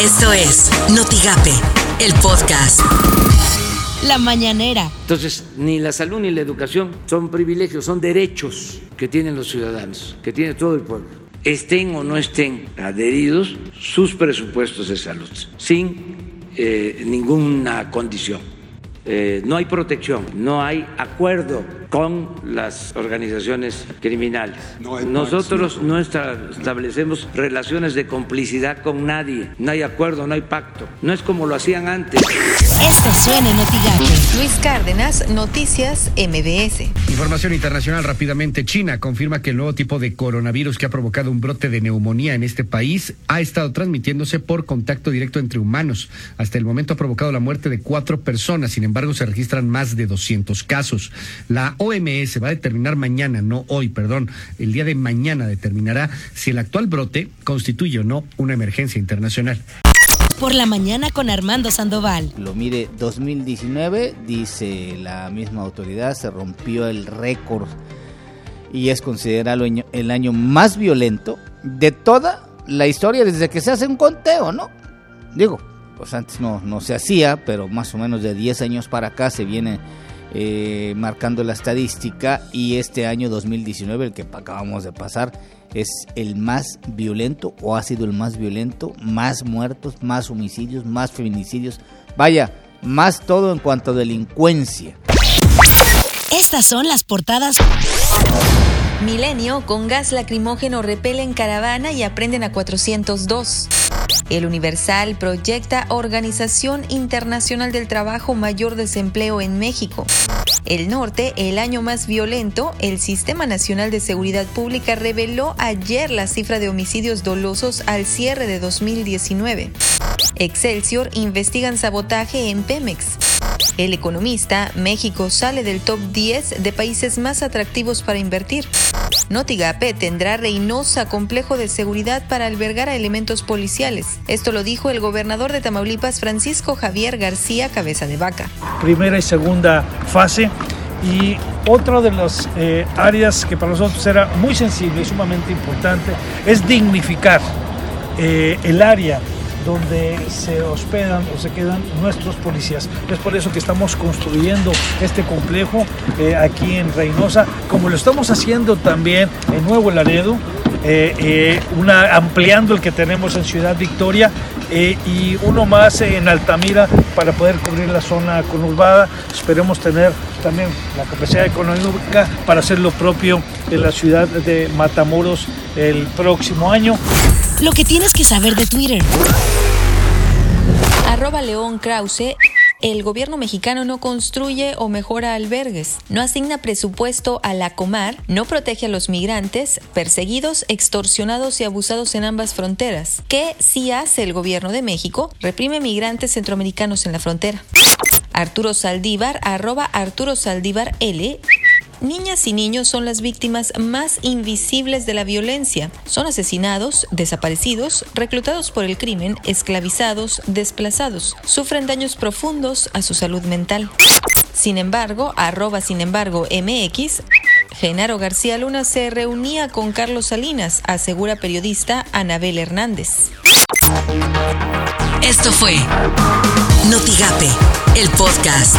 Esto es Notigape, el podcast. La mañanera. Entonces, ni la salud ni la educación son privilegios, son derechos que tienen los ciudadanos, que tiene todo el pueblo. Estén o no estén adheridos sus presupuestos de salud, sin eh, ninguna condición. Eh, no hay protección, no hay acuerdo con las organizaciones criminales. Nosotros no establecemos relaciones de complicidad con nadie, no hay acuerdo, no hay pacto, no es como lo hacían antes. Esto suena en Luis Cárdenas, Noticias MBS. Información internacional rápidamente. China confirma que el nuevo tipo de coronavirus que ha provocado un brote de neumonía en este país ha estado transmitiéndose por contacto directo entre humanos. Hasta el momento ha provocado la muerte de cuatro personas, sin embargo se registran más de 200 casos. La OMS va a determinar mañana, no hoy, perdón, el día de mañana determinará si el actual brote constituye o no una emergencia internacional. Por la mañana con Armando Sandoval. Lo mire 2019, dice la misma autoridad, se rompió el récord y es considerado el año más violento de toda la historia desde que se hace un conteo, ¿no? Digo, pues antes no, no se hacía, pero más o menos de 10 años para acá se viene eh, marcando la estadística y este año 2019, el que acabamos de pasar, es el más violento o ha sido el más violento, más muertos, más homicidios, más feminicidios, vaya, más todo en cuanto a delincuencia. Estas son las portadas. Milenio con gas lacrimógeno repelen caravana y aprenden a 402. El Universal proyecta Organización Internacional del Trabajo mayor desempleo en México. El norte, el año más violento, el Sistema Nacional de Seguridad Pública reveló ayer la cifra de homicidios dolosos al cierre de 2019. Excelsior investigan sabotaje en Pemex. El economista, México sale del top 10 de países más atractivos para invertir. Notigape tendrá Reynosa complejo de seguridad para albergar a elementos policiales. Esto lo dijo el gobernador de Tamaulipas, Francisco Javier García Cabeza de Vaca. Primera y segunda fase. Y otra de las eh, áreas que para nosotros era muy sensible y sumamente importante es dignificar eh, el área donde se hospedan o se quedan nuestros policías. Es por eso que estamos construyendo este complejo eh, aquí en Reynosa, como lo estamos haciendo también en Nuevo Laredo, eh, eh, una, ampliando el que tenemos en Ciudad Victoria y uno más en Altamira para poder cubrir la zona conurbada. Esperemos tener también la capacidad económica para hacer lo propio en la ciudad de Matamoros el próximo año. Lo que tienes que saber de Twitter. Arroba León Krause. El gobierno mexicano no construye o mejora albergues, no asigna presupuesto a la Comar, no protege a los migrantes perseguidos, extorsionados y abusados en ambas fronteras. ¿Qué sí hace el gobierno de México? Reprime migrantes centroamericanos en la frontera. Arturo Saldívar, arroba Arturo Saldívar L. Niñas y niños son las víctimas más invisibles de la violencia. Son asesinados, desaparecidos, reclutados por el crimen, esclavizados, desplazados. Sufren daños profundos a su salud mental. Sin embargo, arroba sin embargo MX, Genaro García Luna se reunía con Carlos Salinas, asegura periodista Anabel Hernández. Esto fue Notigape, el podcast.